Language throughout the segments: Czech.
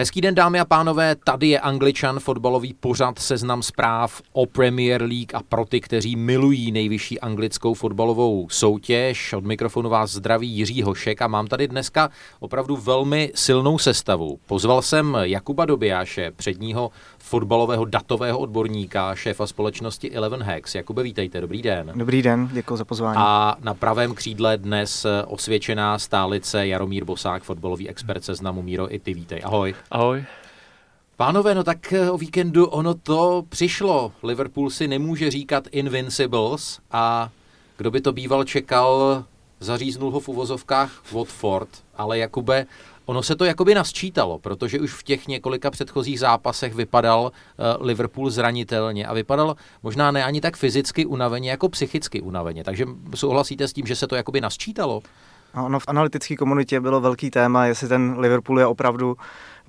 Hezký den, dámy a pánové, tady je Angličan, fotbalový pořad seznam zpráv o Premier League a pro ty, kteří milují nejvyšší anglickou fotbalovou soutěž. Od mikrofonu vás zdraví Jiří Hošek a mám tady dneska opravdu velmi silnou sestavu. Pozval jsem Jakuba Dobijáše, předního fotbalového datového odborníka, šéfa společnosti Eleven Hacks. Jakube, vítejte, dobrý den. Dobrý den, děkuji za pozvání. A na pravém křídle dnes osvědčená stálice Jaromír Bosák, fotbalový expert seznamu Míro, i ty vítej. Ahoj. Ahoj. Pánové, no tak o víkendu ono to přišlo. Liverpool si nemůže říkat Invincibles a kdo by to býval čekal, zaříznul ho v uvozovkách Watford, ale Jakube, ono se to jakoby nasčítalo, protože už v těch několika předchozích zápasech vypadal uh, Liverpool zranitelně a vypadal možná ne ani tak fyzicky unaveně, jako psychicky unaveně. Takže souhlasíte s tím, že se to jakoby nasčítalo? Ono v analytické komunitě bylo velký téma, jestli ten Liverpool je opravdu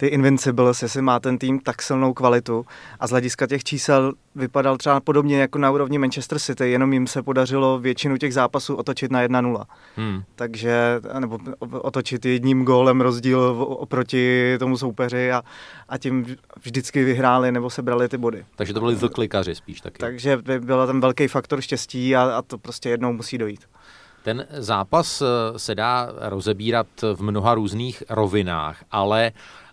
ty Invincibles, jestli má ten tým tak silnou kvalitu. A z hlediska těch čísel vypadal třeba podobně jako na úrovni Manchester City, jenom jim se podařilo většinu těch zápasů otočit na 1-0. Hmm. Takže, nebo otočit jedním gólem rozdíl oproti tomu soupeři a, a tím vždycky vyhráli nebo sebrali ty body. Takže to byli vlklikaři spíš taky. Takže byl ten velký faktor štěstí a, a to prostě jednou musí dojít. Ten zápas eh, se dá rozebírat v mnoha různých rovinách, ale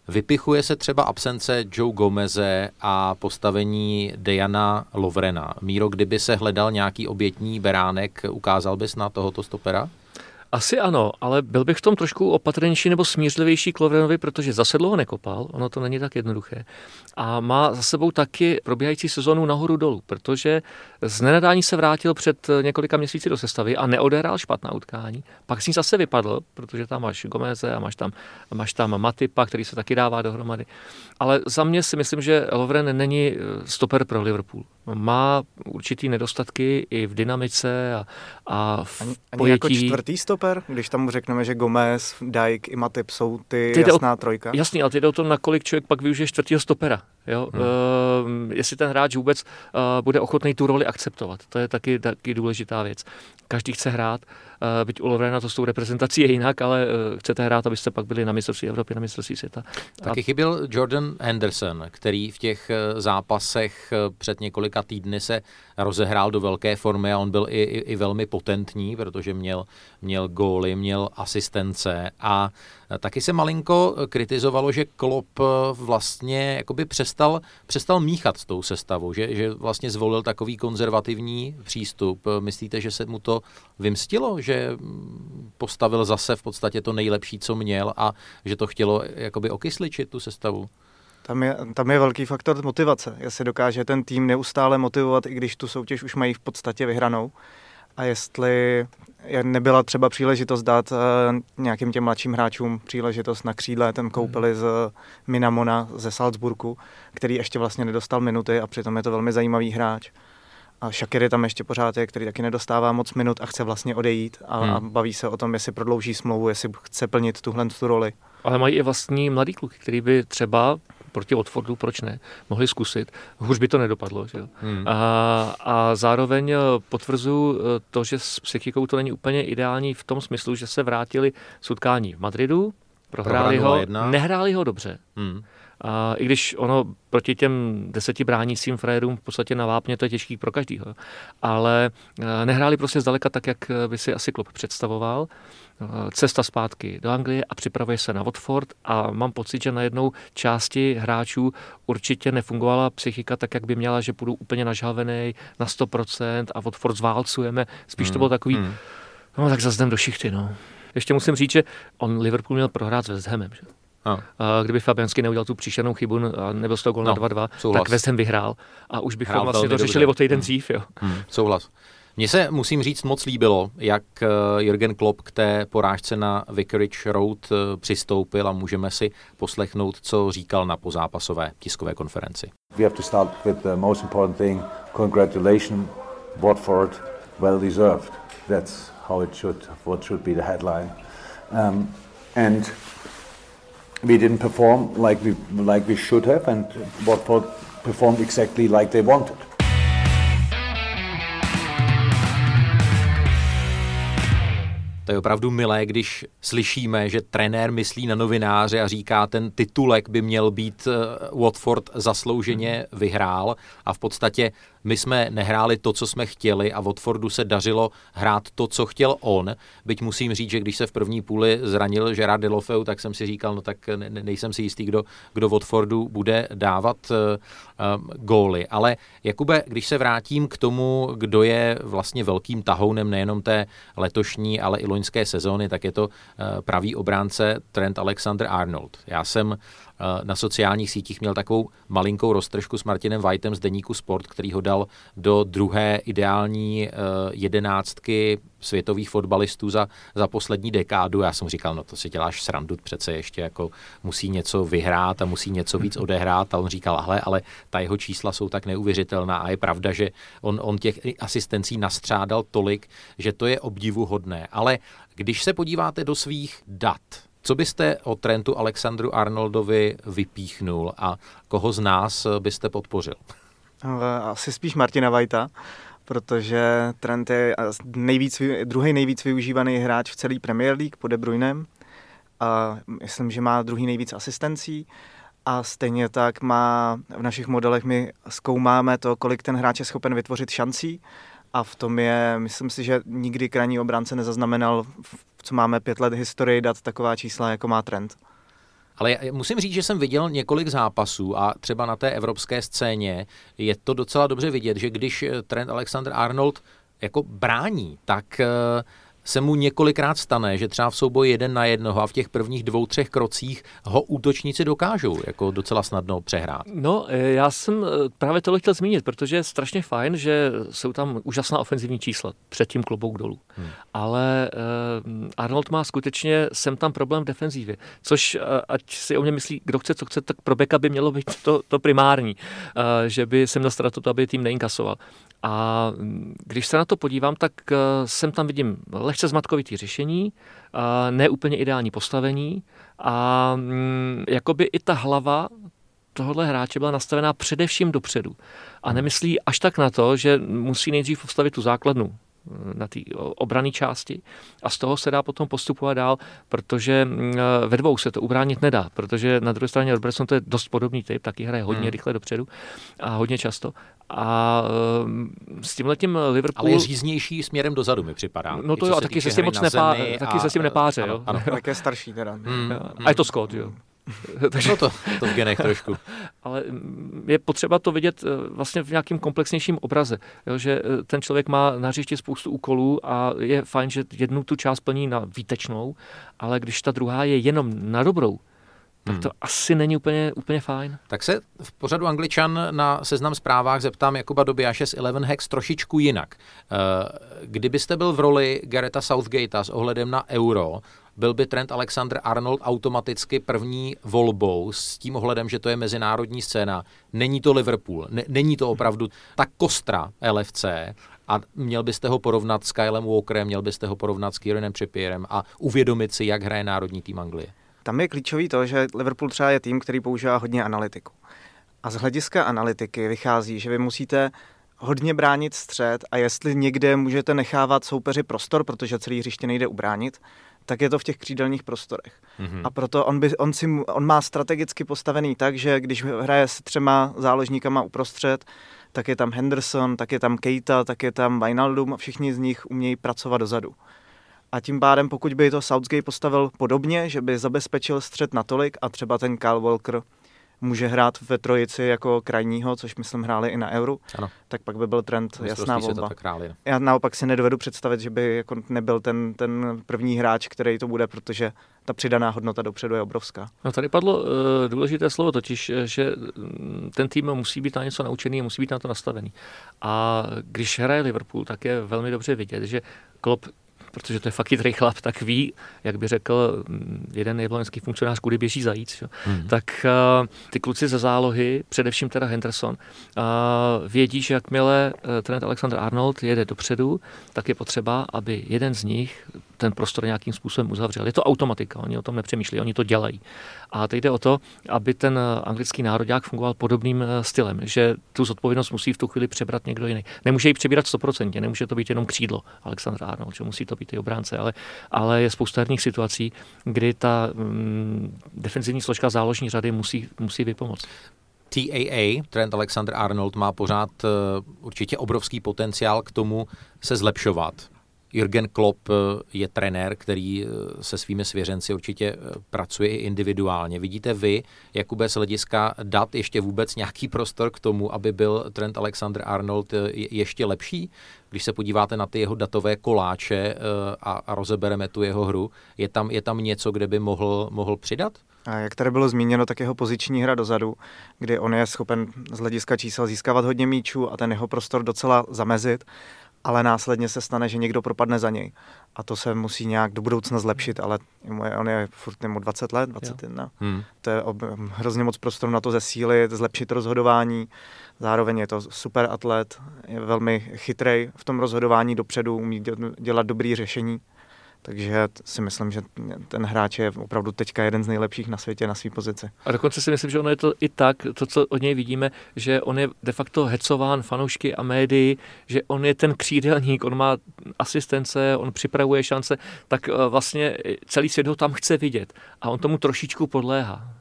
Vypichuje se třeba absence Joe Gomeze a postavení Diana Lovrena. Míro, kdyby se hledal nějaký obětní beránek, ukázal bys na tohoto stopera? Asi ano, ale byl bych v tom trošku opatrnější nebo smířlivější k Lovrenovi, protože zase dlouho nekopal, ono to není tak jednoduché. A má za sebou taky probíhající sezonu nahoru dolů, protože z nenadání se vrátil před několika měsíci do sestavy a neodehrál špatná utkání. Pak s ní zase vypadl, protože tam máš Gomeze a máš tam, máš tam Matipa, který se taky dává dohromady. Ale za mě si myslím, že Lovren není eh, stoper pro Liverpool. Má určitý nedostatky i v dynamice a, a v ani, ani jako čtvrtý stoper, když tam řekneme, že Gomez, Dijk i Matip jsou ty, ty jasná o, trojka? Jasný, ale ty jde o to, nakolik člověk pak využije čtvrtého stopera. Jo? Hmm. Uh, jestli ten hráč vůbec uh, bude ochotný tu roli akceptovat. To je taky, taky důležitá věc. Každý chce hrát, uh, byť u Lovrena to s tou reprezentací je jinak, ale uh, chcete hrát, abyste pak byli na mistrovství Evropy, na mistrovství světa. Taky chyběl Jordan Henderson, který v těch zápasech před několika týdny se rozehrál do velké formy a on byl i, i, i velmi potentní, protože měl, měl góly, měl asistence a taky se malinko kritizovalo, že Klopp vlastně jakoby přestal, přestal míchat s tou sestavou, že, že vlastně zvolil takový konzervativní přístup. Myslíte, že se mu to vymstilo, že postavil zase v podstatě to nejlepší, co měl a že to chtělo jakoby okysličit tu sestavu? Tam je, tam je velký faktor motivace. Jestli dokáže ten tým neustále motivovat, i když tu soutěž už mají v podstatě vyhranou. A jestli nebyla třeba příležitost dát uh, nějakým těm mladším hráčům příležitost na křídle, ten koupili z Minamona ze Salzburgu, který ještě vlastně nedostal minuty a přitom je to velmi zajímavý hráč. A Shakiri tam ještě pořád je, který taky nedostává moc minut a chce vlastně odejít a, hmm. a baví se o tom, jestli prodlouží smlouvu, jestli chce plnit tuhle tu roli. Ale mají i vlastní mladý kluky, který by třeba proti Watfordu, proč ne, mohli zkusit. Už by to nedopadlo. Že? Hmm. A, a zároveň eh, potvrzuji eh, to, že s psychikou to není úplně ideální v tom smyslu, že se vrátili z utkání v Madridu, prohráli ho, nehráli ho dobře. Hmm. A I když ono proti těm deseti bránícím frérům v podstatě na vápně to je těžký pro každýho. Ale eh, nehráli prostě zdaleka tak, jak by si asi klub představoval. Eh, cesta zpátky do Anglie a připravuje se na Watford a mám pocit, že na jednou části hráčů určitě nefungovala psychika tak, jak by měla, že půjdu úplně nažhavený na 100% a Watford zválcujeme. Spíš hmm. to bylo takový, hmm. no tak zase do šichty, no. Ještě musím říct, že on Liverpool měl prohrát s West Hamem, že? A. Kdyby Fabianski neudělal tu příšernou chybu a nebyl z toho gol no, na 2-2, souhlas. tak West Ham vyhrál a už bychom Hrál vlastně to řešili o týden hmm. dřív. Jo. Hmm. Souhlas. Mně se, musím říct, moc líbilo, jak eh, Jürgen Klopp k té porážce na Vicarage Road eh, přistoupil a můžeme si poslechnout, co říkal na pozápasové tiskové konferenci. We have to start with the most important thing. Congratulations, Watford, well deserved. That's how it should, what should be the headline. Um, and we didn't perform like we, like we should have and Watford performed exactly like they wanted. To je opravdu milé, když slyšíme, že trenér myslí na novináře a říká, ten titulek by měl být uh, Watford zaslouženě vyhrál a v podstatě my jsme nehráli to, co jsme chtěli a Watfordu se dařilo hrát to, co chtěl on. Byť musím říct, že když se v první půli zranil Gerard Delofeu, tak jsem si říkal, no tak ne, nejsem si jistý, kdo, kdo Watfordu bude dávat uh, uh, góly. Ale Jakube, když se vrátím k tomu, kdo je vlastně velkým tahounem nejenom té letošní, ale i loňské sezóny, tak je to uh, pravý obránce Trent Alexander-Arnold. Já jsem Eh, na sociálních sítích měl takovou malinkou roztržku s Martinem Whiteem z deníku Sport, který ho dal do druhé ideální eh, jedenáctky světových fotbalistů za, za poslední dekádu. Já jsem říkal, no to si děláš srandu, přece ještě jako musí něco vyhrát a musí něco víc odehrát. A on říkal, ale, ale ta jeho čísla jsou tak neuvěřitelná a je pravda, že on, on těch asistencí nastřádal tolik, že to je obdivuhodné. Ale když se podíváte do svých dat, co byste o Trentu Alexandru Arnoldovi vypíchnul a koho z nás byste podpořil? Asi spíš Martina Vajta, protože Trent je nejvíc, druhý nejvíc využívaný hráč v celé Premier League po De. A myslím, že má druhý nejvíc asistencí a stejně tak má v našich modelech my zkoumáme to, kolik ten hráč je schopen vytvořit šancí a v tom je, myslím si, že nikdy krajní obránce nezaznamenal, co máme pět let historii, dát taková čísla, jako má trend. Ale musím říct, že jsem viděl několik zápasů a třeba na té evropské scéně je to docela dobře vidět, že když trend Alexander Arnold jako brání, tak se mu několikrát stane, že třeba v souboji jeden na jednoho a v těch prvních dvou, třech krocích ho útočníci dokážou jako docela snadno přehrát. No, eh, já jsem eh, právě tohle chtěl zmínit, protože je strašně fajn, že jsou tam úžasná ofenzivní čísla před tím klobouk dolů. Hmm. Ale uh, Arnold má skutečně sem tam problém v defenzívě, což uh, ať si o mě myslí, kdo chce, co chce, tak pro Beka by mělo být to, to primární, uh, že by sem to, aby tým neinkasoval. A mm, když se na to podívám, tak uh, sem tam vidím lehce zmatkovitý řešení, uh, ne úplně ideální postavení a um, jakoby i ta hlava tohohle hráče byla nastavená především dopředu. A nemyslí až tak na to, že musí nejdřív postavit tu základnu na té obrané části a z toho se dá potom postupovat dál, protože ve dvou se to ubránit nedá, protože na druhé straně Robertson to je dost podobný typ, taky hraje hodně hmm. rychle dopředu a hodně často. A s tím letím Liverpool... Ale je říznější směrem dozadu, mi připadá. No to jo, a taky se s tím moc nepá, taky se s tím nepáře. Ano, jo. Ano. Tak je starší teda. Hmm. A je to Scott, jo. Takže... No to, to v genech trošku. Ale je potřeba to vidět eh, vlastně v nějakém komplexnějším obraze, jo, že eh, ten člověk má na hřišti spoustu úkolů a je fajn, že jednu tu část plní na výtečnou, ale když ta druhá je jenom na dobrou, tak hmm. to hmm. asi není úplně, úplně fajn. Tak se v pořadu Angličan na seznam zprávách zeptám Jakuba Dobiaše z Eleven Hex trošičku jinak. Eh, kdybyste byl v roli Gareta Southgatea s ohledem na euro, byl by Trent Alexander Arnold automaticky první volbou s tím ohledem, že to je mezinárodní scéna. Není to Liverpool, ne, není to opravdu ta kostra LFC a měl byste ho porovnat s Kylem Walkerem, měl byste ho porovnat s Kierenem Trippierem a uvědomit si, jak hraje národní tým Anglie. Tam je klíčový to, že Liverpool třeba je tým, který používá hodně analytiku. A z hlediska analytiky vychází, že vy musíte hodně bránit střed a jestli někde můžete nechávat soupeři prostor, protože celý hřiště nejde ubránit, tak je to v těch křídelních prostorech. Mm-hmm. A proto on, by, on, si, on má strategicky postavený tak, že když hraje s třema záložníkama uprostřed, tak je tam Henderson, tak je tam Keita, tak je tam Wijnaldum a všichni z nich umějí pracovat dozadu. A tím pádem, pokud by to Southgate postavil podobně, že by zabezpečil střed natolik a třeba ten Kyle Walker může hrát ve trojici jako krajního, což myslím hráli i na Euro, ano. tak pak by byl trend jasná volba. Hráli, Já naopak si nedovedu představit, že by jako nebyl ten, ten první hráč, který to bude, protože ta přidaná hodnota dopředu je obrovská. No tady padlo uh, důležité slovo, totiž, eh, že mm, ten tým musí být na něco naučený, musí být na to nastavený. A když hraje Liverpool, tak je velmi dobře vidět, že Klopp protože to je fakt chytrý chlap, tak ví, jak by řekl mm, jeden jablonecký funkcionář, kudy běží zajíc, jo. Hmm. tak uh, ty kluci ze zálohy, především teda Henderson, uh, vědí, že jakmile uh, trenér Alexander Arnold jede dopředu, tak je potřeba, aby jeden z nich ten prostor nějakým způsobem uzavřel. Je to automatika, oni o tom nepřemýšlí, oni to dělají. A teď jde o to, aby ten anglický národák fungoval podobným stylem, že tu zodpovědnost musí v tu chvíli přebrat někdo jiný. Nemůže ji přebírat 100%, nemůže to být jenom křídlo Alexandra Arnold, že musí to být i obránce, ale, ale je spousta herních situací, kdy ta mm, defenzivní složka záložní řady musí, musí vypomoct. TAA, Trent Alexander Arnold, má pořád uh, určitě obrovský potenciál k tomu se zlepšovat. Jürgen Klopp eh, je trenér, který eh, se svými svěřenci určitě pracuje i individuálně. Vidíte vy, Jakube, z hlediska dat ještě vůbec nějaký prostor k tomu, aby byl Trent Alexander Arnold ještě lepší? Když se podíváte na ty jeho datové koláče a, a rozebereme tu jeho hru, je tam, je tam něco, kde by mohl, mohl přidat? A jak tady bylo zmíněno, tak jeho poziční hra dozadu, kdy on je schopen z hlediska čísel získávat hodně míčů a ten jeho prostor docela zamezit, ale následně se stane, že někdo propadne za něj. A to se musí nějak do budoucna zlepšit, ale on je furt mu 20 let, 21. Hmm. To je ob, hrozně moc prostoru na to zesílit, zlepšit rozhodování. Zároveň je to super atlet, je velmi chytrý v tom rozhodování dopředu, umí dělat dobrý řešení. Takže si myslím, že ten hráč je opravdu teďka jeden z nejlepších na světě na své pozici. A dokonce si myslím, že ono je to i tak, to, co od něj vidíme, že on je de facto hecován fanoušky a médii, že on je ten křídelník, on má asistence, on připravuje šance, tak eh, vlastně celý svět ho tam chce vidět. A on tomu trošičku podléhá.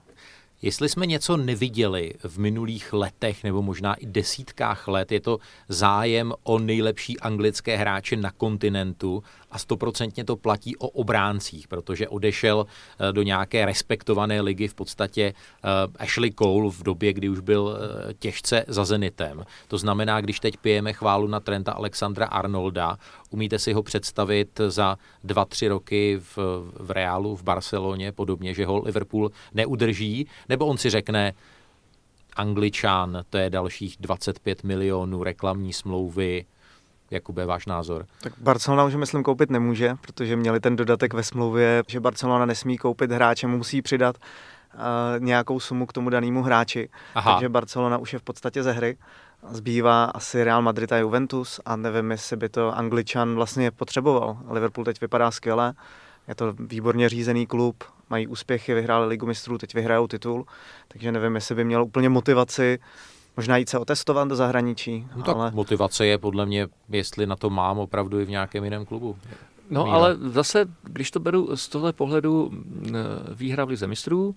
Jestli jsme něco neviděli v minulých letech nebo možná i desítkách let, je to zájem o nejlepší anglické hráče na kontinentu a stoprocentně to platí o obráncích, protože odešel eh, do nějaké respektované ligy v podstatě eh, Ashley Cole v době, kdy už byl eh, těžce za Zenitem. To znamená, když teď pijeme chválu na Trenta Alexandra Arnolda, umíte si ho představit za dva, tři roky v, v Reálu, v Barceloně, podobně, že ho Liverpool neudrží, nebo on si řekne, Angličan, to je dalších 25 milionů reklamní smlouvy, Jakube, váš názor? Tak Barcelona už myslím koupit nemůže, protože měli ten dodatek ve smlouvě, že Barcelona nesmí koupit hráče, musí přidat uh, nějakou sumu k tomu danému hráči. Aha. Takže Barcelona už je v podstatě ze hry. Zbývá asi Real Madrid a Juventus a nevím, jestli by to Angličan vlastně potřeboval. Liverpool teď vypadá skvěle, je to výborně řízený klub, mají úspěchy, vyhráli ligu mistrů, teď vyhrajou titul, takže nevím, jestli by měl úplně motivaci možná jít se otestovat do zahraničí. No tak ale... motivace je podle mě, jestli na to mám opravdu i v nějakém jiném klubu. No Míra. ale zase, když to beru z tohle pohledu výhra v Lize mistrů,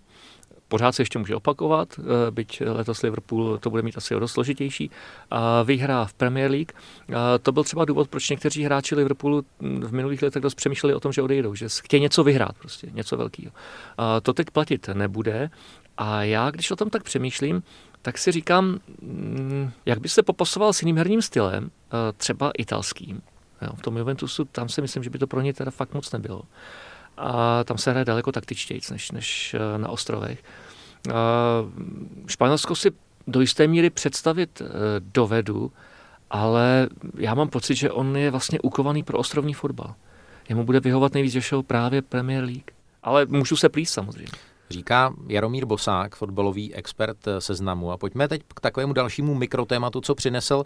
pořád se ještě může opakovat, e, byť letos Liverpool to bude mít asi o dost složitější. A výhra v Premier League, a to byl třeba důvod, proč někteří hráči Liverpoolu v minulých letech dost přemýšleli o tom, že odejdou, že chtějí něco vyhrát, prostě něco velkého. A to teď platit nebude. A já, když o tom tak přemýšlím, tak si říkám, mm, jak by se popasoval s jiným herním stylem, eh, třeba italským. Jo, v tom Juventusu, tam si myslím, že by to pro ně teda fakt moc nebylo. A tam se hraje daleko taktičtějc než, než eh, na ostrovech. A Španělsko si do jisté míry představit eh, dovedu, ale já mám pocit, že on je vlastně ukovaný pro ostrovní fotbal. Jemu bude vyhovat nejvíc, že šel právě Premier League. Ale můžu se plíst samozřejmě. Říká Jaromír Bosák, fotbalový expert seznamu. A pojďme teď k takovému dalšímu mikrotématu, co přinesl uh,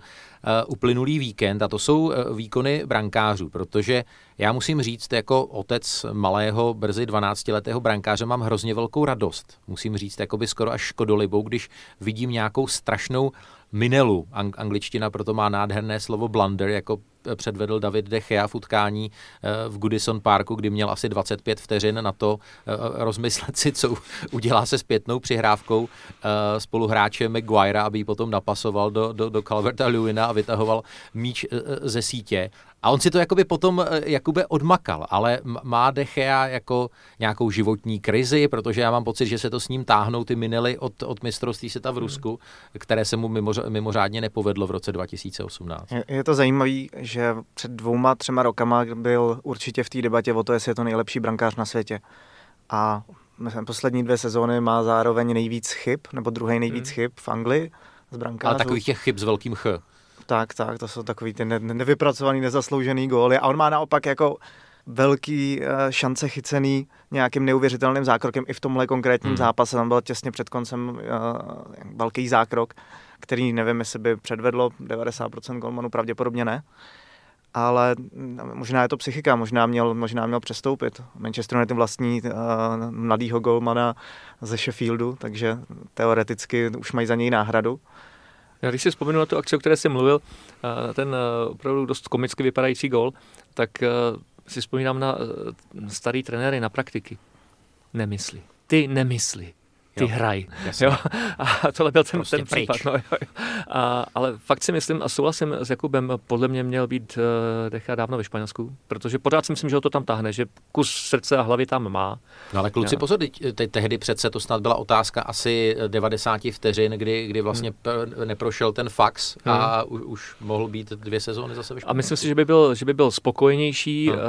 uplynulý víkend, a to jsou uh, výkony brankářů, protože já musím říct, jako otec malého, brzy 12-letého brankáře mám hrozně velkou radost. Musím říct, jako by skoro až škodolibou, když vidím nějakou strašnou minelu. Ang- angličtina proto má nádherné slovo blunder, jako předvedl David De Gea v utkání eh, v Goodison Parku, kdy měl asi 25 vteřin na to eh, rozmyslet si, co udělá se zpětnou přihrávkou eh, spoluhráče Maguire, aby ji potom napasoval do, do, do Calverta Lewina a vytahoval míč ze sítě. A on si to jakoby potom eh, jakoby odmakal, ale má Dechea jako nějakou životní krizi, protože já mám pocit, že se to s ním táhnou ty minely od, od mistrovství světa v Rusku, které se mu mimoř, mimořádně nepovedlo v roce 2018. Je, je to zajímavé, že před dvouma, třema rokama byl určitě v té debatě o to, jestli je to nejlepší brankář na světě. A myslím, poslední dvě sezóny má zároveň nejvíc chyb, nebo druhý nejvíc hmm. chyb v Anglii z brankářů. Ale takových těch chyb s velkým ch. Tak, tak, to jsou takový ty ne- nevypracovaný, nezasloužený góly a on má naopak jako velký uh, šance chycený nějakým neuvěřitelným zákrokem i v tomhle konkrétním hmm. zápase. Tam byl těsně před koncem uh, velký zákrok, který nevím, jestli by předvedlo 90% golmanů, pravděpodobně ne. ale možná je to psychika, možná měl, možná měl přestoupit. Manchester United vlastní uh, mladýho golmana ze Sheffieldu, takže teoreticky už mají za něj náhradu. Já když si vzpomenu na tu akci, o které jsem mluvil, na ten opravdu dost komicky vypadající gol, tak si vzpomínám na starý trenéry na praktiky. Nemysli. Ty nemysli ty jo, hraj. Jo? A tohle byl ten, prostě ten případ. No, jo, jo. A, ale fakt si myslím a souhlasím s Jakubem, podle mě měl být uh, Decha dávno ve Španělsku, protože pořád si myslím, že ho to tam tahne, že kus srdce a hlavy tam má. No ale kluci, jo. pozor, te, tehdy přece to snad byla otázka asi 90 vteřin, kdy, kdy vlastně hmm. neprošel ten fax a hmm. už, už mohl být dvě sezóny zase ve A myslím si, že by byl, že by byl spokojenější, hmm. uh,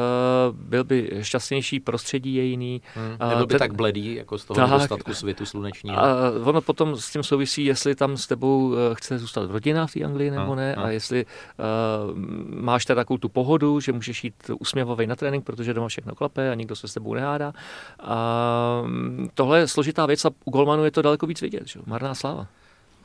byl by šťastnější, prostředí je jiný. Hmm. Nebyl by ten, tak bledý, jako z toho tak, nedostatku světu slunečního. A ono potom s tím souvisí, jestli tam s tebou eh, chce zůstat rodina v té Anglii nebo a, ne, a, a jestli uh, máš teda takovou tu pohodu, že můžeš jít usměvavý na trénink, protože doma všechno klape a nikdo se s tebou nehádá. A mm, tohle je složitá věc a u Golmanu je to daleko víc vidět, že? marná sláva.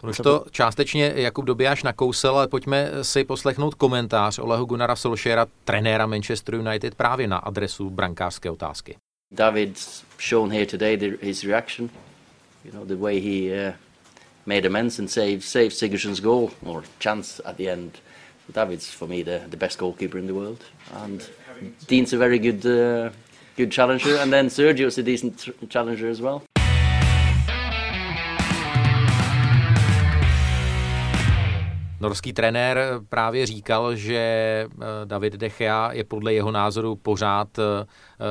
Už to částečně Jakub Dobijáš nakousel, ale pojďme si poslechnout komentář Oleho Gunnara Solskjaera, trenéra Manchester United právě na adresu brankářské otázky. David's shown here today the, his reaction you know, the way he uh, made amends and saved, saved Sigurdsson's goal or chance at the end. David's for me the, the best goalkeeper in the world, and Dean's a very good uh, good challenger, and then Sergio's a decent challenger as well. Norský trenér právě říkal, že eh, David De Gea je podle jeho názoru pořád eh,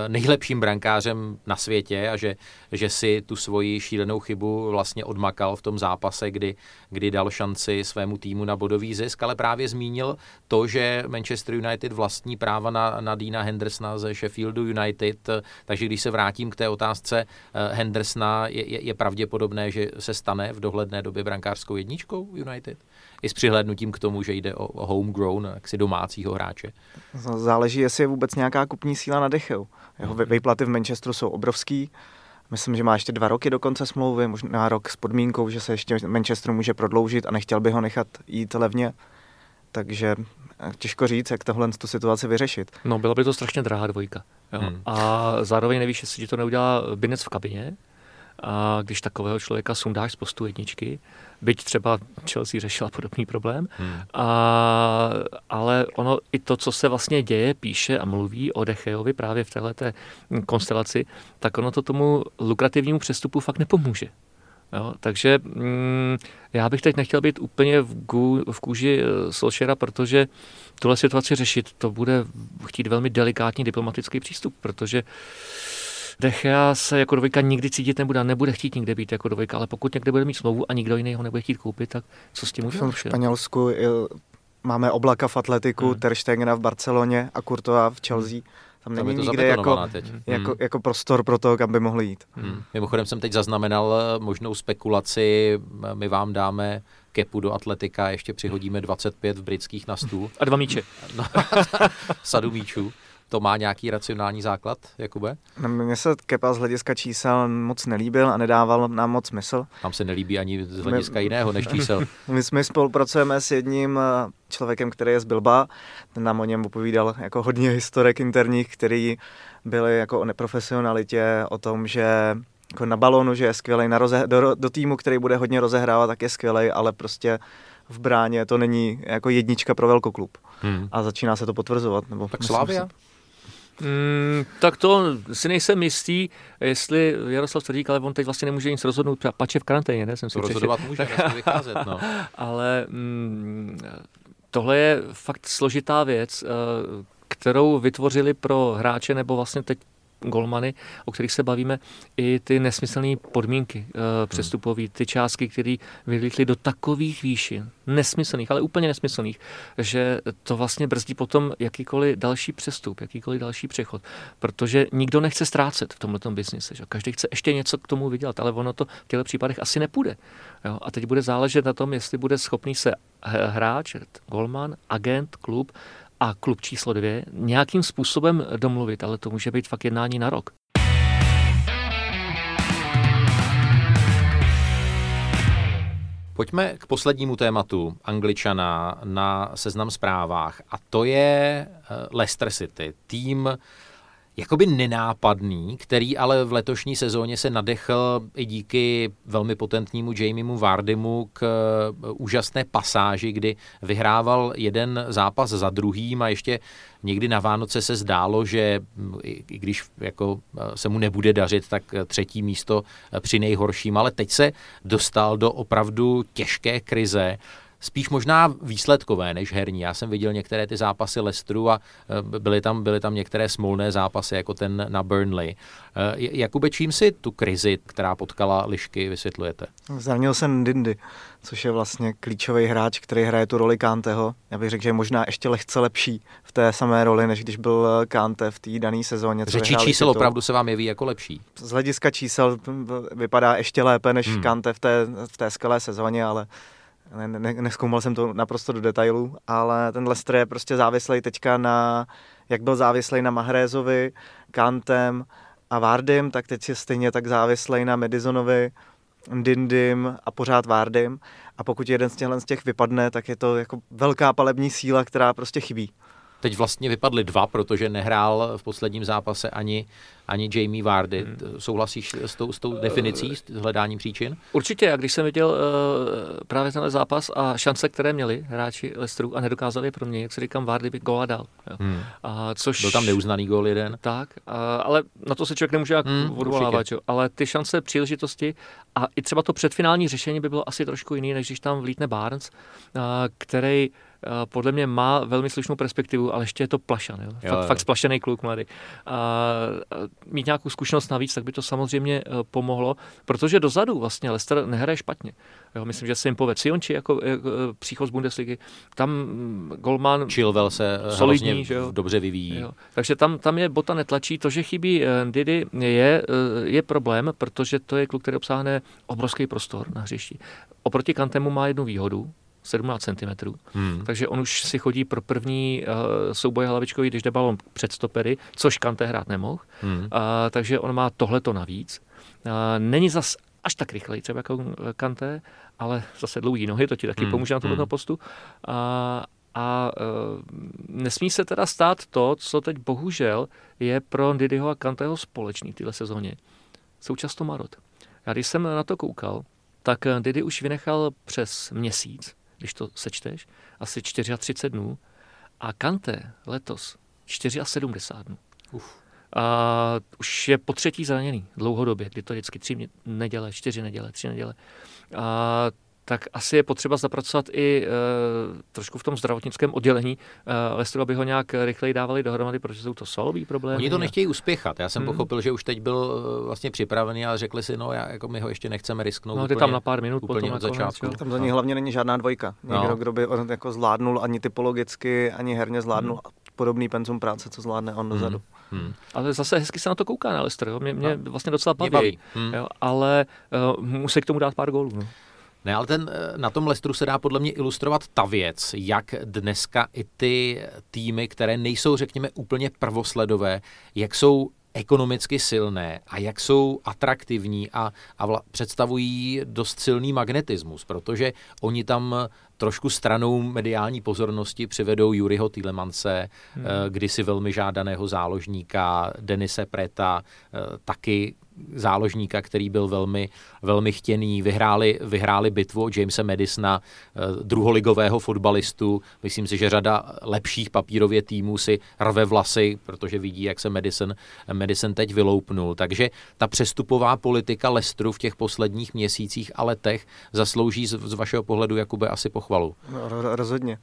nejlepším brankářem na světě a že, že si tu svoji šílenou chybu vlastně odmakal v tom zápase, kdy, kdy dal šanci svému týmu na bodový zisk, ale právě zmínil to, že Manchester United vlastní práva na, na Dina Hendersona ze Sheffieldu United, takže když se vrátím k té otázce eh, Hendersona, je, je, je pravděpodobné, že se stane v dohledné době brankářskou jedničkou United? I s přihlednutím k tomu, že jde o homegrown, jaksi domácího hráče. Záleží, jestli je vůbec nějaká kupní síla na Decheu. Jeho mhm. výplaty v Manchesteru jsou obrovský. Myslím, že má ještě dva roky do konce smlouvy, možná rok s podmínkou, že se ještě Manchester může prodloužit a nechtěl by ho nechat jít levně. Takže eh, těžko říct, jak tohle tu situaci vyřešit. No, byla by to strašně drahá dvojka. Jo. Hmm. A zároveň nevíš, jestli to neudělá Binec v kabině, a když takového člověka sundáš z postu jedničky, byť třeba Chelsea řešila podobný problém, hmm. a, ale ono i to, co se vlastně děje, píše a mluví o Dechejovi právě v této konstelaci, tak ono to tomu lukrativnímu přestupu fakt nepomůže. Jo, takže mm, já bych teď nechtěl být úplně v, gů, v kůži uh, Solšera, protože tuhle situaci řešit, to bude chtít velmi delikátní diplomatický přístup, protože Dechea se jako dvojka nikdy cítit nebude a nebude chtít nikde být jako dvojka, ale pokud někde bude mít smlouvu a nikdo jiný ho nebude chtít koupit, tak co s tím uděláš? V Španělsku máme Oblaka v Atletiku, hmm. Ter Stegena v Barceloně a Kurtova v Chelsea. Hmm. Tam není nikde jako, teď. Jako, hmm. jako prostor pro to, kam by mohli jít. Hmm. Mimochodem jsem teď zaznamenal eh, možnou spekulaci, my vám dáme kepu do atletika, ještě přihodíme 25 v britských na stůl. A dva míče. No, sadu míčů. To má nějaký racionální základ, Jakube? No, mně se Kepa z hlediska čísel moc nelíbil a nedával nám moc smysl. Tam se nelíbí ani z hlediska my, jiného než čísel. My jsme spolupracujeme s jedním eh, člověkem, který je z Bilba. Ten nám o něm povídal jako hodně historek interních, který byly jako o neprofesionalitě, o tom, že jako na balonu, že je skvělý, na roze, do, do týmu, který bude hodně rozehrávat, tak je skvělý, ale prostě v bráně to není jako jednička pro velkoklub. Hmm. A začíná se to potvrzovat. Nebo tak Slávia? Mm, tak to si nejsem jistý, jestli Jaroslav Tvrdík, ale on teď vlastně nemůže nic rozhodnout, pače v karanténě, ne? Jsem si to rozhodovat může, tak, vycházet, no. ale mm, tohle je fakt složitá věc, eh, kterou vytvořili pro hráče, nebo vlastně teď golmany, o kterých se bavíme, i ty nesmyslné podmínky uh, přestupové, ty částky, které vylítly do takových výšin, nesmyslných, ale úplně nesmyslných, že to vlastně brzdí potom jakýkoliv další přestup, jakýkoliv další přechod, protože nikdo nechce ztrácet v tomhle biznise. Že? Každý chce ještě něco k tomu vydělat, ale ono to v těchto případech asi nepůjde. Jo? A teď bude záležet na tom, jestli bude schopný se hráč, golman, agent, klub a klub číslo dvě nějakým způsobem domluvit, ale to může být fakt jednání na rok. Pojďme k poslednímu tématu Angličana na seznam zprávách a to je eh, Leicester City. Tým jakoby nenápadný, který ale v letošní sezóně se nadechl i díky velmi potentnímu Jamiemu Vardymu k eh, úžasné pasáži, kdy vyhrával jeden zápas za druhým a ještě někdy na Vánoce se zdálo, že i když jako eh, se mu nebude dařit, tak třetí místo při nejhorším, ale teď se dostal do opravdu těžké krize spíš možná výsledkové než herní. Já jsem viděl některé ty zápasy Leicesteru a e, byly tam, byly tam některé smolné zápasy, jako ten na Burnley. E, Jakube, čím si tu krizi, která potkala Lišky, vysvětlujete? Zranil jsem Dindy, což je vlastně klíčový hráč, který hraje tu roli Kanteho. Já bych řekl, že je možná ještě lehce lepší v té samé roli, než když byl Kante v té dané sezóně. Řečí čísel titul. opravdu se vám jeví jako lepší? Z hlediska čísel vypadá ještě lépe než hmm. Kante v té, v té skvělé sezóně, ale ne, ne, neskoumal jsem to naprosto do detailu, ale ten Lester je prostě závislý teďka na, jak byl závislý na Mahrézovi, Kantem a Vardym, tak teď je stejně tak závislý na Medizonovi, Dindym a pořád Vardym. A pokud jeden z z těch vypadne, tak je to jako velká palební síla, která prostě chybí. Teď vlastně vypadly dva, protože nehrál v posledním zápase ani, ani Jamie Vardy. Hmm. Souhlasíš s tou, s tou definicí, s hledáním příčin? Určitě, jak když jsem viděl uh, právě tenhle zápas a šance, které měli hráči Leicesteru a nedokázali pro mě, jak si říkám, Vardy by góla dal. Jo. Hmm. A, což... Byl tam neuznaný gól jeden. Tak, a, ale na to se člověk nemůže jak hmm, odvolávat. Ale ty šance, příležitosti a i třeba to předfinální řešení by bylo asi trošku jiný, než když tam vlítne Barnes, a, který podle mě má velmi slušnou perspektivu, ale ještě je to plašan. Jo? Jo, fakt, jo. fakt splašený kluk mladý. A mít nějakou zkušenost navíc, tak by to samozřejmě e, pomohlo, protože dozadu vlastně Leicester nehraje špatně. Jo, myslím, že se jim povede Sionči jako, jako příchod z Bundesligy. Tam mm, Golman Chilwell se solidní, že jo? dobře vyvíjí. Jo. Takže tam, tam je bota netlačí. To, že chybí Didi, je, je problém, protože to je kluk, který obsáhne obrovský prostor na hřišti. Oproti Kantemu má jednu výhodu, 17 cm. Hmm. Takže on už si chodí pro první uh, souboj hlavičkový, když jde balon před stopery, což Kante hrát nemohl. Hmm. Uh, takže on má tohleto navíc. Uh, není zas až tak rychlej třeba jako Kante, ale zase dlouhý nohy, to ti taky hmm. pomůže na tomto hmm. postu. A, a uh, nesmí se teda stát to, co teď bohužel je pro Didyho a Kanteho společný v této sezóně. Jsou často marot. Já když jsem na to koukal, tak Didi už vynechal přes měsíc když to sečteš, asi 34 dnů. A Kante letos 74 dnů. Uf. A už je po třetí zraněný dlouhodobě, kdy to vždycky tři neděle, čtyři neděle, tři neděle. A tak asi je potřeba zapracovat i e, trošku v tom zdravotnickém oddělení e, Lestru, aby ho nějak rychleji dávali dohromady, protože jsou to solový problémy. Oni to nechtějí uspěchat. Já jsem hmm. pochopil, že už teď byl e, vlastně připravený, ale řekli si, no, já, jako my ho ještě nechceme risknout. No, ty tam na pár minut úplně od začátku. Konec, tam za ní hlavně není žádná dvojka. Někdo, no. kdo by on jako zvládnul ani typologicky, ani herně zvládnul hmm. podobný penzum práce, co zvládne on dozadu. Hmm. Hmm. Ale zase hezky se na to kouká na Lester. Mě, mě no. vlastně docela baví. Hmm. Jo, ale uh, musí k tomu dát pár gólů. No. Ne, ale ten, eh, na tom Lestru se dá podle mě ilustrovat ta věc, jak dneska i ty týmy, které nejsou, řekněme, úplně prvosledové, jak jsou ekonomicky silné a jak jsou atraktivní a, a vla, představují dost silný magnetismus, protože oni tam trošku stranou mediální pozornosti přivedou Juriho Týlemance, hmm. Eh, kdysi velmi žádaného záložníka, Denise Preta, eh, taky záložníka, který byl velmi, velmi chtěný. Vyhráli, vyhráli bitvu o Jamesa Madisona, eh, druholigového fotbalistu. Myslím si, že řada lepších papírově týmů si rve vlasy, protože vidí, jak se Madison, Madison teď vyloupnul. Takže ta přestupová politika Lestru v těch posledních měsících a letech zaslouží z, z vašeho pohledu Jakube asi pochvalu. No, rozhodně.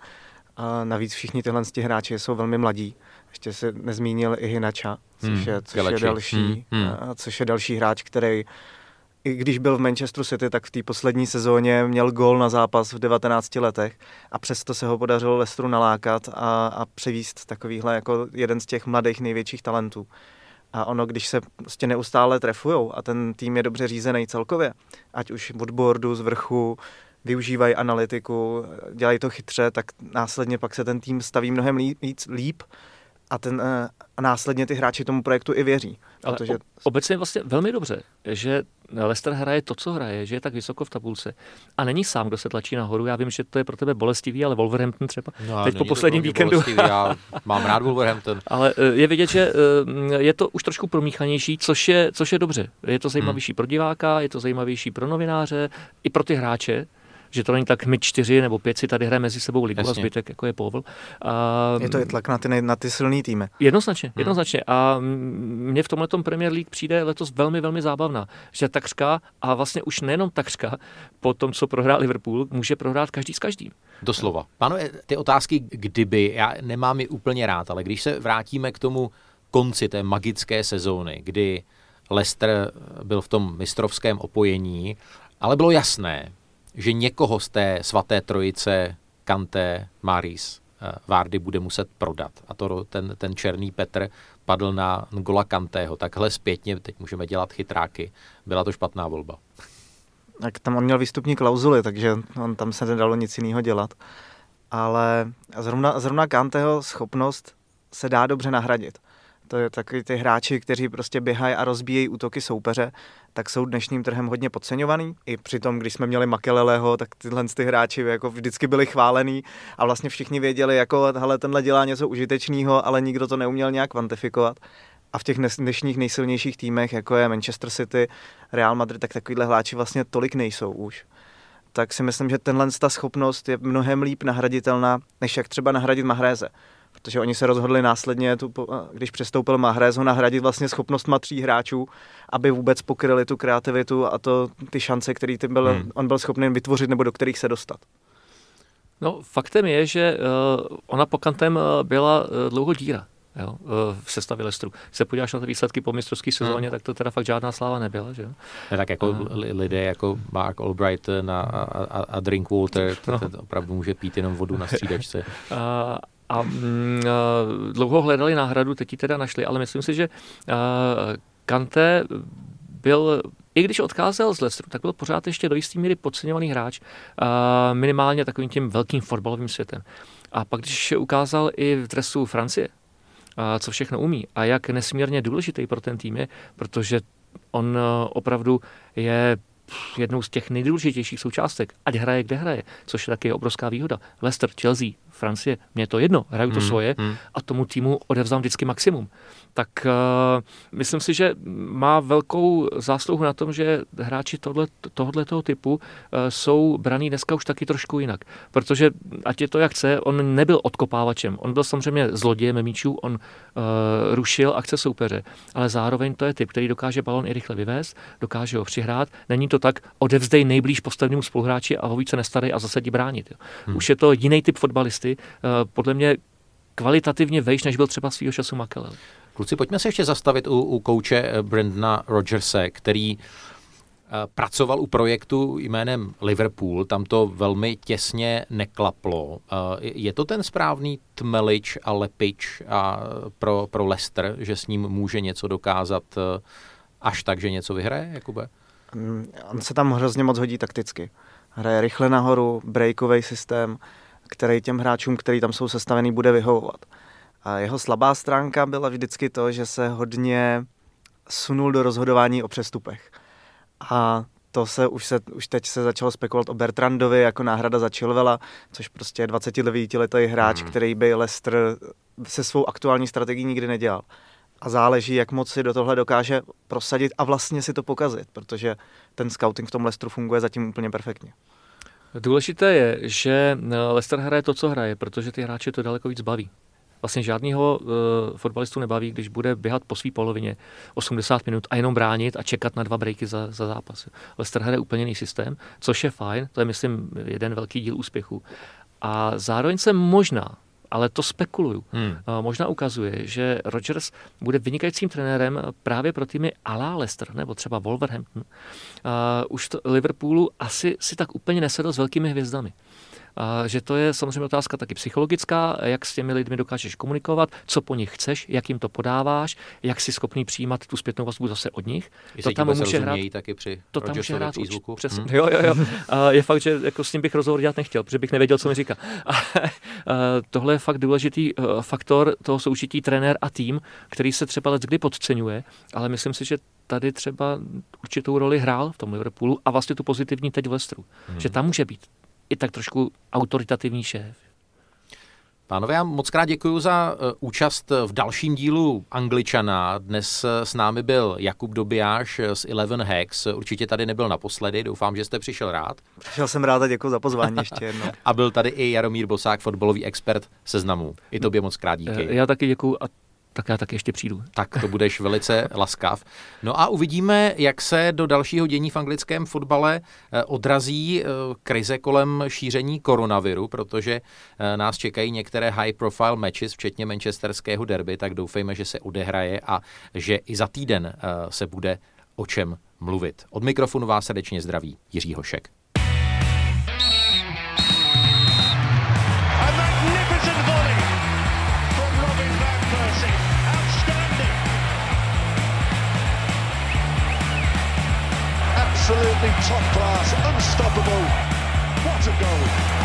A navíc všichni tyhle hráči jsou velmi mladí. Ještě se nezmínil i Hinača, což, hmm, je, což, je další, hmm, hmm. což je další hráč, který i když byl v Manchesteru City, tak v té poslední sezóně měl gol na zápas v 19 letech a přesto se ho podařilo Lestru nalákat a, a převíst takovýhle jako jeden z těch mladých největších talentů. A ono, když se prostě neustále trefujou a ten tým je dobře řízený celkově, ať už od boardu, z vrchu, využívají analytiku, dělají to chytře, tak následně pak se ten tým staví mnohem líp, líp a, ten, eh, a následně ty hráči tomu projektu i věří. Ale protože... obecně je vlastně velmi dobře, že Leicester hraje to, co hraje, že je tak vysoko v tabulce a není sám, kdo se tlačí nahoru. Já vím, že to je pro tebe bolestivý, ale Wolverhampton třeba no, teď po posledním víkendu. já mám rád Wolverhampton. ale eh, je vidět, že eh, je to už trošku promíchanější, což je, což je dobře. Je to zajímavější hmm. pro diváka, je to zajímavější pro novináře, i pro ty hráče, že to není tak my čtyři nebo pět si tady hraje mezi sebou ligu Jasně. a zbytek, jako je Povel. A, je to je tlak na ty, na ty silný týmy. Jednoznačně, hmm. jednoznačně. A mně v tomhle Premier League přijde letos velmi, velmi zábavná, že takřka, a vlastně už nejenom takřka, po tom, co prohrál Liverpool, může prohrát každý s každým. Doslova. Pánové, ty otázky kdyby, já nemám je úplně rád, ale když se vrátíme k tomu konci té magické sezóny, kdy Leicester byl v tom mistrovském opojení, ale bylo jasné, že někoho z té svaté trojice Kanté, Maris, eh, Várdy bude muset prodat. A to ten, ten černý Petr padl na Ngola Kantého. Takhle zpětně, teď můžeme dělat chytráky. Byla to špatná volba. Tak tam on měl výstupní klauzuly, takže on tam se nedalo nic jiného dělat. Ale zrovna, zrovna Kanteho schopnost se dá dobře nahradit. To je takový ty hráči, kteří prostě běhají a rozbíjejí útoky soupeře, tak jsou dnešním trhem hodně podceňovaný. I přitom, když jsme měli Makeleleho, tak tyhle ty hráči jako vždycky byli chválený a vlastně všichni věděli, jako hele, tenhle dělá něco užitečného, ale nikdo to neuměl nějak kvantifikovat. A v těch dnešních nejsilnějších týmech, jako je Manchester City, Real Madrid, tak takovýhle hráči vlastně tolik nejsou už tak si myslím, že tenhle ta schopnost je mnohem líp nahraditelná, než jak třeba nahradit Mahréze protože oni se rozhodli následně, tu, když přestoupil Mahrez, ho nahradit vlastně schopnost tří hráčů, aby vůbec pokryli tu kreativitu a to ty šance, který ty byl, hmm. on byl schopný vytvořit nebo do kterých se dostat. No, faktem je, že uh, ona po kantem uh, byla uh, dlouho díra jo, v sestavě Lestru. Když se podíváš na ty výsledky po mistrovské sezóně, hmm. tak to teda fakt žádná sláva nebyla. Že? Ne, tak jako uh, lidé jako Mark Albright a, a, a Drinkwater, to, to, to opravdu může pít jenom vodu na střídačce. Uh, a mm, dlouho hledali náhradu, teď ji teda našli, ale myslím si, že Kante byl, i když odcházel z Leicesteru, tak byl pořád ještě do jistý míry podceňovaný hráč, minimálně takovým tím velkým fotbalovým světem. A pak, když ukázal i v dresu Francie, co všechno umí a jak nesmírně důležitý pro ten tým je, protože on opravdu je jednou z těch nejdůležitějších součástek, ať hraje, kde hraje, což je taky obrovská výhoda. Leicester, Chelsea, Francie, mě je to jedno, hraju to hmm, svoje hmm. a tomu týmu odevzdám vždycky maximum. Tak uh, myslím si, že má velkou zásluhu na tom, že hráči tohle, tohoto toho typu uh, jsou braný dneska už taky trošku jinak. Protože, ať je to jak chce, on nebyl odkopávačem. On byl samozřejmě zlodějem míčů, on uh, rušil akce soupeře, ale zároveň to je typ, který dokáže balon i rychle vyvést, dokáže ho přihrát. Není to tak, odevzdej nejblíž postavenému spoluhráči a ho více nestarej a zase bránit. Jo. Hmm. Už je to jiný typ fotbalisty, hosty, eh, podle mě kvalitativně vejš, než byl třeba svýho času Makelel. Kluci, pojďme se ještě zastavit u, u kouče eh, Brandona Rogerse, který eh, pracoval u projektu jménem Liverpool, tam to velmi těsně neklaplo. Je to ten správný tmelič a lepič a pro, pro Leicester, že s ním může něco dokázat až tak, že něco vyhraje, Jakube? Mm, on se tam hrozně moc hodí takticky. Hraje rychle nahoru, breakový systém, který těm hráčům, který tam jsou sestavený, bude vyhovovat. A jeho slabá stránka byla vždycky to, že se hodně sunul do rozhodování o přestupech. A to se už, se už teď se začalo spekulovat o Bertrandovi jako náhrada za Chilvela, což prostě je 29 letý hráč, mm. který by Leicester se svou aktuální strategií nikdy nedělal. A záleží, jak moc si do tohle dokáže prosadit a vlastně si to pokazit, protože ten scouting v tom Leicesteru funguje zatím úplně perfektně. Důležité je, že eh, Leicester hraje to, co hraje, protože ty hráče to daleko víc baví. Vlastně žádného uh, fotbalistu nebaví, když bude běhat po své polovině 80 minut a jenom bránit a čekat na dva breaky za, za zápas. Leicester hraje úplně jiný systém, což je fajn, to je, myslím, jeden velký díl úspěchu. A zároveň se možná ale to spekuluju. Hmm. Možná ukazuje, že Rodgers bude vynikajícím trenérem právě pro týmy Alá Leicester nebo třeba Wolverhampton. Uh, už to Liverpoolu asi si tak úplně nesedl s velkými hvězdami. Že to je samozřejmě otázka taky psychologická, jak s těmi lidmi dokážeš komunikovat, co po nich chceš, jak jim to podáváš, jak si schopný přijímat tu zpětnou vazbu zase od nich. to tam může hrát, taky při to tam může hrát přízvuku. Přesně, hmm. jo, jo, jo. A je fakt, že jako s ním bych rozhovor dělat nechtěl, protože bych nevěděl, co mi říká. A, a tohle je fakt důležitý eh, faktor toho soužití trenér a tým, který se třeba let kdy podceňuje, ale myslím si, že tady třeba určitou roli hrál v tom Liverpoolu a vlastně tu pozitivní teď v Leicesteru. Hmm. Že tam může být i tak trošku autoritativní šéf. Pánové, já moc krát děkuji za uh, účast v dalším dílu Angličana. Dnes uh, s námi byl Jakub Dobijáš z Eleven Hacks. Určitě tady nebyl naposledy, doufám, že jste přišel rád. Přišel jsem rád a děkuji za pozvání ještě jednou. a byl tady i Jaromír Bosák, fotbalový expert seznamu. I tobě moc krát díky. Já taky děkuji a tak já taky ještě přijdu. Tak to budeš velice laskav. No a uvidíme, jak se do dalšího dění v anglickém fotbale eh, odrazí eh, krize kolem šíření koronaviru, protože eh, nás čekají některé high profile matches, včetně manchesterského derby, tak doufejme, že se odehraje a že i za týden se bude o čem mluvit. Od mikrofonu vás srdečně zdraví Jiří Hošek. Absolutely top class, unstoppable. What a goal!